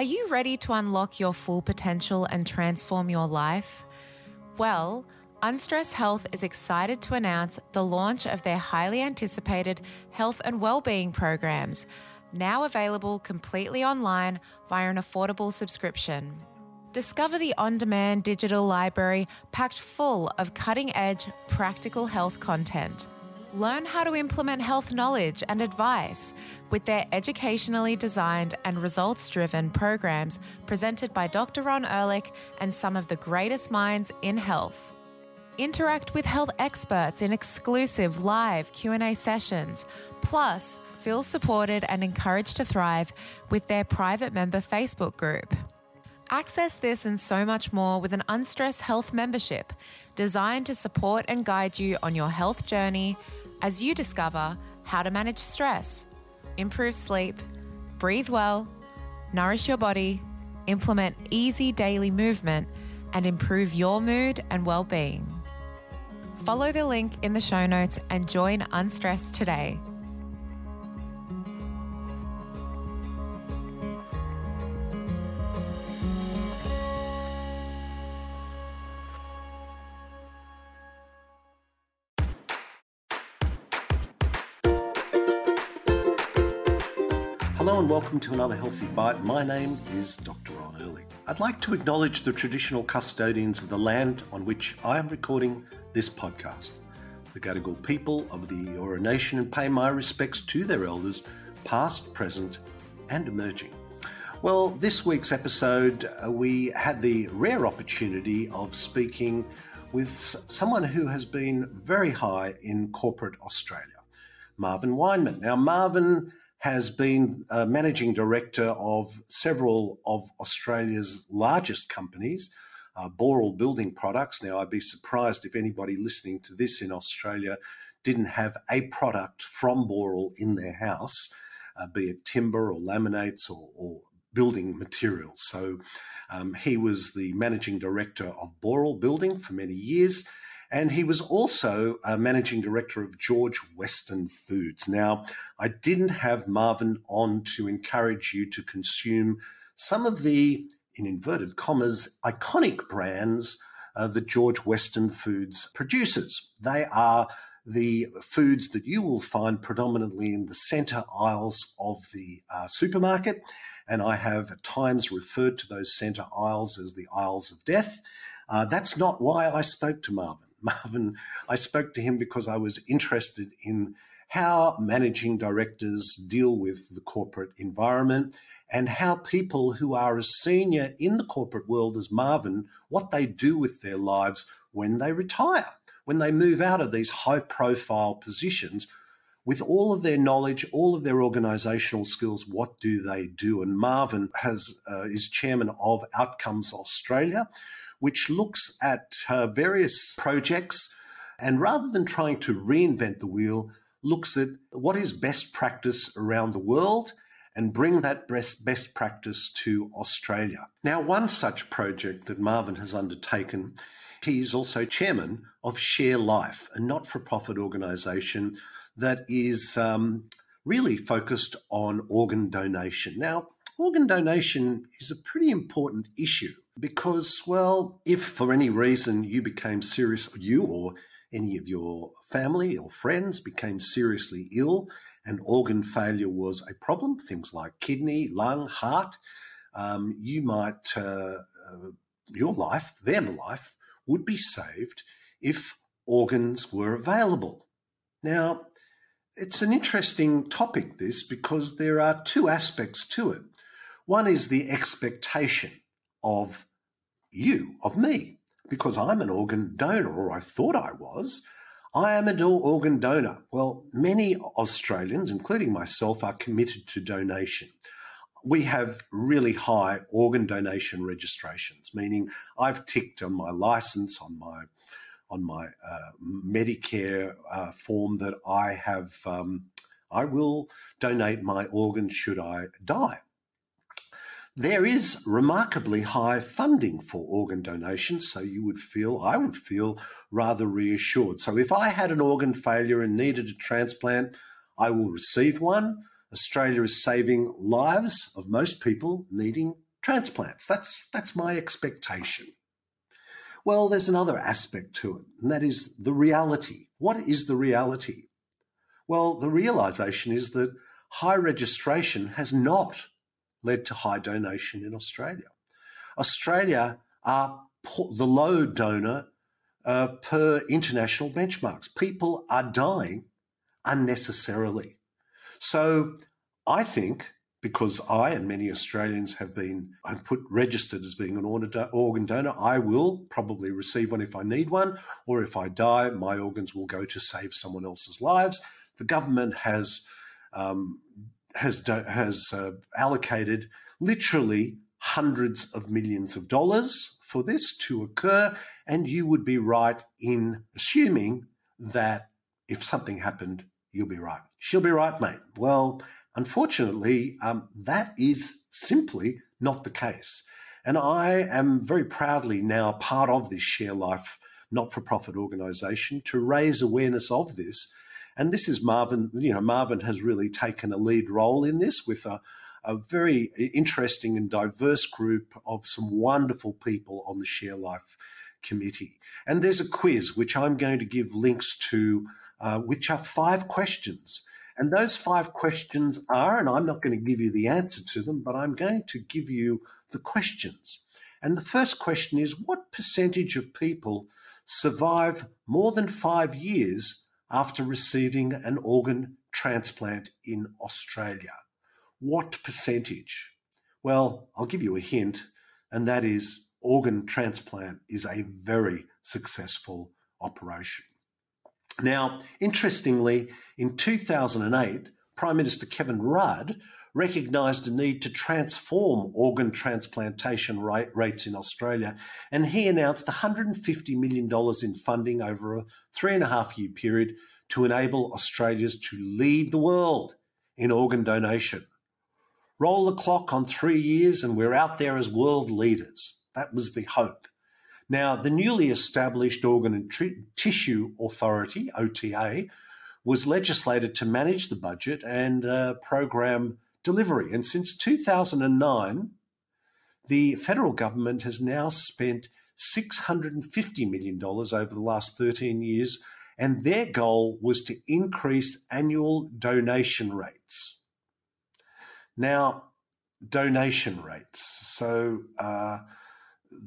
Are you ready to unlock your full potential and transform your life? Well, Unstress Health is excited to announce the launch of their highly anticipated health and well-being programs, now available completely online via an affordable subscription. Discover the on demand digital library packed full of cutting edge, practical health content. Learn how to implement health knowledge and advice with their educationally designed and results driven programs presented by Dr. Ron Ehrlich and some of the greatest minds in health. Interact with health experts in exclusive live Q&A sessions. Plus, feel supported and encouraged to thrive with their private member Facebook group. Access this and so much more with an Unstress Health membership designed to support and guide you on your health journey as you discover how to manage stress, improve sleep, breathe well, nourish your body, implement easy daily movement, and improve your mood and well being. Follow the link in the show notes and join Unstress today. Welcome to another Healthy Bite. My name is Dr. Ron Ehrlich. I'd like to acknowledge the traditional custodians of the land on which I am recording this podcast, the Gadigal people of the Eora Nation, and pay my respects to their elders, past, present, and emerging. Well, this week's episode, uh, we had the rare opportunity of speaking with someone who has been very high in corporate Australia, Marvin Weinman. Now, Marvin has been a managing director of several of Australia's largest companies, uh, Boral Building Products. Now, I'd be surprised if anybody listening to this in Australia didn't have a product from Boral in their house, uh, be it timber or laminates or, or building materials. So um, he was the managing director of Boral Building for many years. And he was also a managing director of George Weston Foods. Now, I didn't have Marvin on to encourage you to consume some of the, in inverted commas, iconic brands uh, that George Weston Foods produces. They are the foods that you will find predominantly in the center aisles of the uh, supermarket. And I have at times referred to those center aisles as the aisles of death. Uh, that's not why I spoke to Marvin. Marvin, I spoke to him because I was interested in how managing directors deal with the corporate environment and how people who are as senior in the corporate world as Marvin, what they do with their lives when they retire, when they move out of these high profile positions with all of their knowledge, all of their organizational skills, what do they do? And Marvin has uh, is chairman of Outcomes Australia, which looks at uh, various projects and rather than trying to reinvent the wheel, looks at what is best practice around the world and bring that best, practice to Australia. Now, one such project that Marvin has undertaken, he's also chairman of Share Life, a not for profit organisation that is um, really focused on organ donation. Now, organ donation is a pretty important issue because, well, if for any reason you became serious, you or any of your family or friends became seriously ill and organ failure was a problem, things like kidney, lung, heart, um, you might, uh, uh, your life, their life, would be saved if organs were available. Now, it's an interesting topic, this, because there are two aspects to it. One is the expectation of you, of me, because I'm an organ donor, or I thought I was. I am an organ donor. Well, many Australians, including myself, are committed to donation. We have really high organ donation registrations, meaning I've ticked on my license, on my on my uh, Medicare uh, form that I have. Um, I will donate my organs should I die. There is remarkably high funding for organ donation, so you would feel, I would feel rather reassured. So if I had an organ failure and needed a transplant, I will receive one. Australia is saving lives of most people needing transplants. That's, that's my expectation. Well, there's another aspect to it, and that is the reality. What is the reality? Well, the realization is that high registration has not led to high donation in Australia. Australia are the low donor uh, per international benchmarks. People are dying unnecessarily. So I think because I and many Australians have been have put registered as being an organ donor, I will probably receive one if I need one, or if I die, my organs will go to save someone else's lives. The government has um, has has uh, allocated literally hundreds of millions of dollars for this to occur, and you would be right in assuming that if something happened, you'll be right. She'll be right, mate. Well, unfortunately, um, that is simply not the case. And I am very proudly now part of this Share Life not for profit organisation to raise awareness of this. And this is Marvin, you know, Marvin has really taken a lead role in this with a, a very interesting and diverse group of some wonderful people on the Share Life committee. And there's a quiz which I'm going to give links to, uh, which are five questions. And those five questions are, and I'm not going to give you the answer to them, but I'm going to give you the questions. And the first question is what percentage of people survive more than five years after receiving an organ transplant in Australia? What percentage? Well, I'll give you a hint, and that is organ transplant is a very successful operation. Now, interestingly, in 2008, Prime Minister Kevin Rudd recognised a need to transform organ transplantation rates in Australia, and he announced $150 million in funding over a three and a half year period to enable Australians to lead the world in organ donation. Roll the clock on three years and we're out there as world leaders. That was the hope. Now, the newly established Organ and T- Tissue Authority, OTA, was legislated to manage the budget and uh, program delivery. And since 2009, the federal government has now spent $650 million over the last 13 years, and their goal was to increase annual donation rates. Now, donation rates. So uh,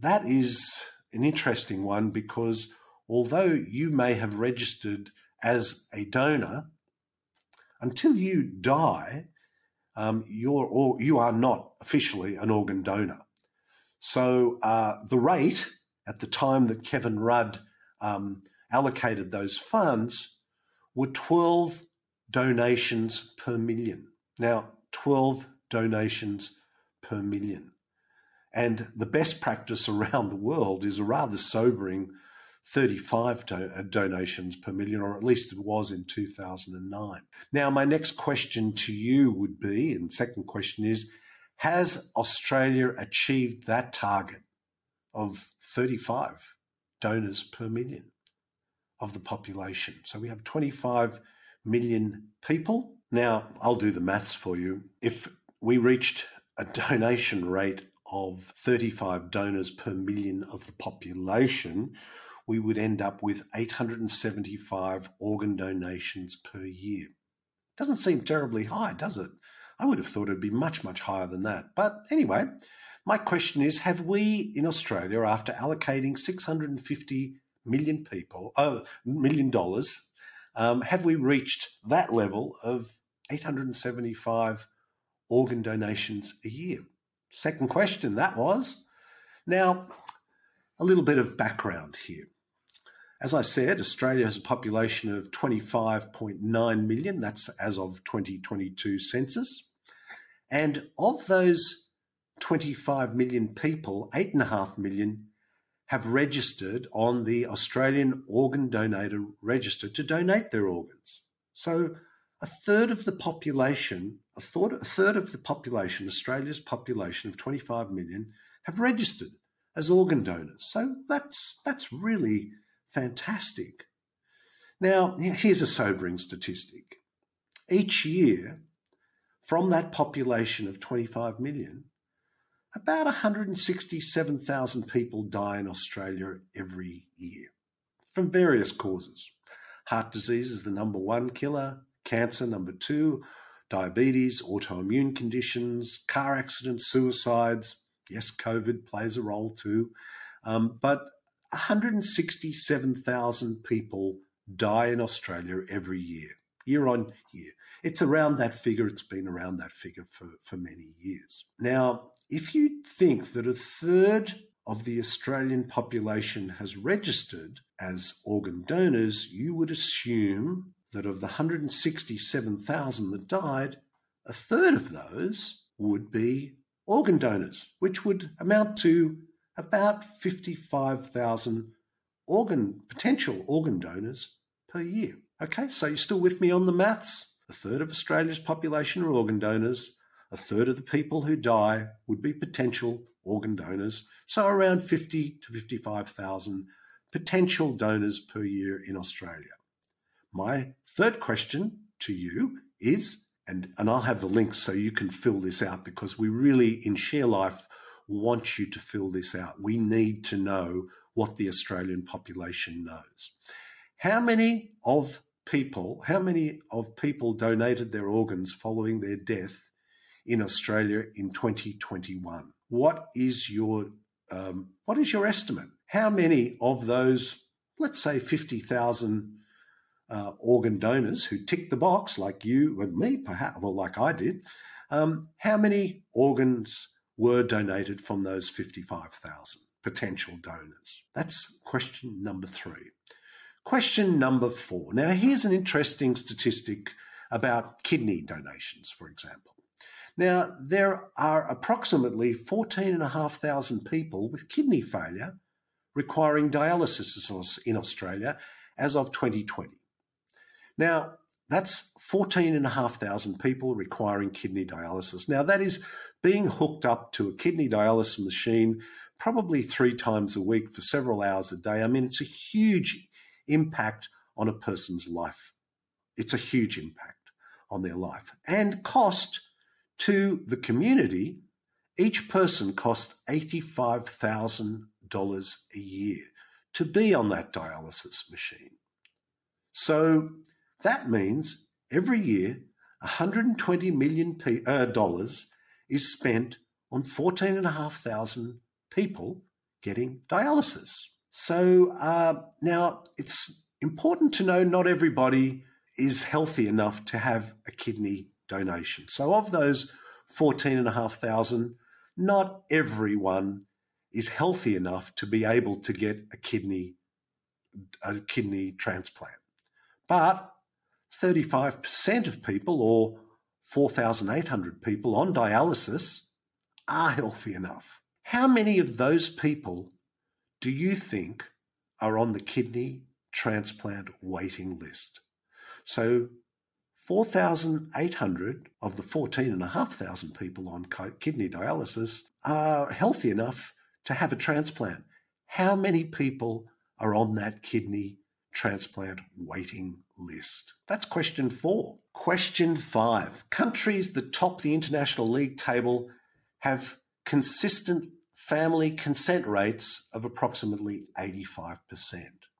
that is an interesting one because although you may have registered as a donor, until you die, um, you're or you are not officially an organ donor. So uh, the rate at the time that Kevin Rudd um, allocated those funds were 12 donations per million. Now, 12 donations per million. And the best practice around the world is a rather sobering 35 do- uh, donations per million, or at least it was in 2009. Now, my next question to you would be, and second question is, has Australia achieved that target of 35 donors per million of the population? So we have 25 million people now, I'll do the maths for you. If we reached a donation rate of 35 donors per million of the population, we would end up with 875 organ donations per year. Doesn't seem terribly high, does it? I would have thought it'd be much, much higher than that. But anyway, my question is Have we in Australia, after allocating 650 million people, oh, million dollars um, have we reached that level of 875 organ donations a year? Second question that was. Now, a little bit of background here. As I said, Australia has a population of 25.9 million. That's as of 2022 census. And of those 25 million people, 8.5 million have registered on the Australian Organ Donator Register to donate their organs. So a third of the population, a third, a third of the population, Australia's population of 25 million, have registered as organ donors. So that's that's really fantastic. Now, here's a sobering statistic. Each year, from that population of 25 million, about 167,000 people die in Australia every year from various causes. Heart disease is the number one killer, cancer, number two, diabetes, autoimmune conditions, car accidents, suicides. Yes, COVID plays a role too. Um, but 167,000 people die in Australia every year, year on year. It's around that figure. It's been around that figure for, for many years. Now, if you think that a third of the Australian population has registered as organ donors, you would assume that of the 167,000 that died, a third of those would be organ donors, which would amount to about 55,000 organ potential organ donors per year. Okay, so you're still with me on the maths? A third of Australia's population are organ donors. A third of the people who die would be potential organ donors. So around 50 to 55,000 potential donors per year in Australia. My third question to you is, and, and I'll have the links so you can fill this out because we really in Share Life want you to fill this out. We need to know what the Australian population knows. How many of people, how many of people donated their organs following their death in Australia in 2021? What is your um, what is your estimate? How many of those, let's say, 50,000 uh, organ donors who tick the box, like you and me, perhaps, well, like I did, um, how many organs were donated from those 55,000 potential donors? That's question number three. Question number four. Now, here's an interesting statistic about kidney donations, for example. Now, there are approximately 14,500 people with kidney failure requiring dialysis in Australia as of 2020. Now, that's 14,500 people requiring kidney dialysis. Now, that is being hooked up to a kidney dialysis machine probably three times a week for several hours a day. I mean, it's a huge impact on a person's life. It's a huge impact on their life. And cost to the community, each person costs $85,000 a year to be on that dialysis machine. So that means every year, $120 million uh, dollars is spent on 14,500 people getting dialysis. So uh, now it's important to know not everybody is healthy enough to have a kidney donation. So of those 14,500, not everyone is healthy enough to be able to get a kidney a kidney transplant. But 35% of people, or 4,800 people on dialysis, are healthy enough. How many of those people do you think are on the kidney transplant waiting list? So 4,800 of the 14,500 people on kidney dialysis are healthy enough to have a transplant. How many people are on that kidney transplant waiting list? That's question four. Question five Countries that top the international league table have consistent family consent rates of approximately 85%.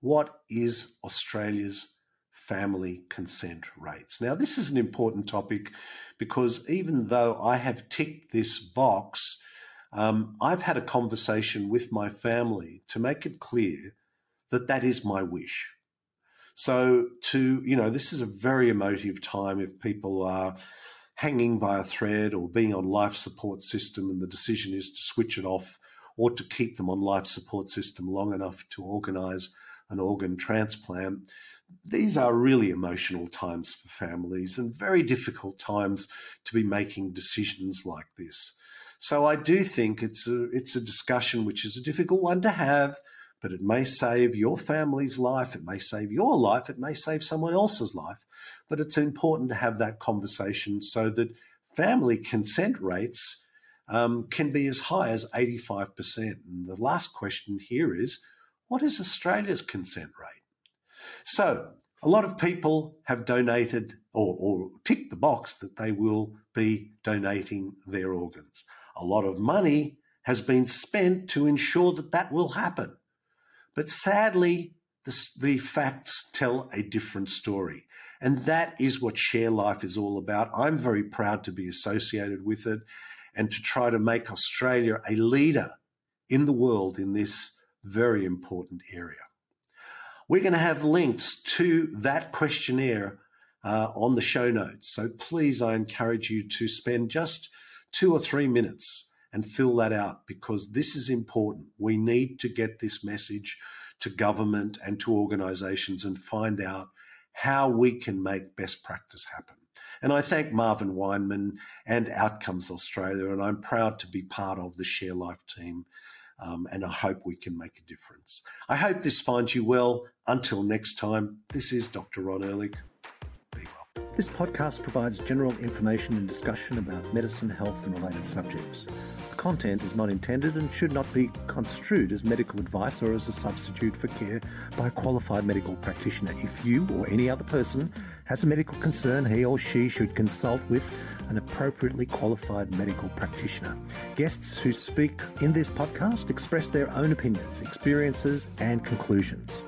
What is Australia's family consent rates? Now, this is an important topic because even though I have ticked this box, um, I've had a conversation with my family to make it clear that that is my wish. So, to, you know, this is a very emotive time if people are hanging by a thread or being on life support system and the decision is to switch it off or to keep them on life support system long enough to organize an organ transplant. These are really emotional times for families and very difficult times to be making decisions like this. So I do think it's a it's a discussion which is a difficult one to have but it may save your family's life, it may save your life, it may save someone else's life. But it's important to have that conversation so that family consent rates um, can be as high as 85%. And the last question here is what is Australia's consent rate? So, a lot of people have donated or, or ticked the box that they will be donating their organs. A lot of money has been spent to ensure that that will happen. But sadly, the, the facts tell a different story. And that is what Share Life is all about. I'm very proud to be associated with it and to try to make Australia a leader in the world in this very important area. We're going to have links to that questionnaire uh, on the show notes. So please, I encourage you to spend just two or three minutes and fill that out because this is important. We need to get this message to government and to organizations and find out how we can make best practice happen. And I thank Marvin Weinman and Outcomes Australia, and I'm proud to be part of the Share Life team. Um, and I hope we can make a difference. I hope this finds you well. Until next time, this is Dr. Ron Ehrlich. This podcast provides general information and discussion about medicine, health, and related subjects The content is not intended and should not be construed as medical advice or as a substitute for care by a qualified medical practitioner. If you or any other person has a medical concern, he or she should consult with an appropriately qualified medical practitioner. Guests who speak in this podcast express their own opinions, experiences, and conclusions.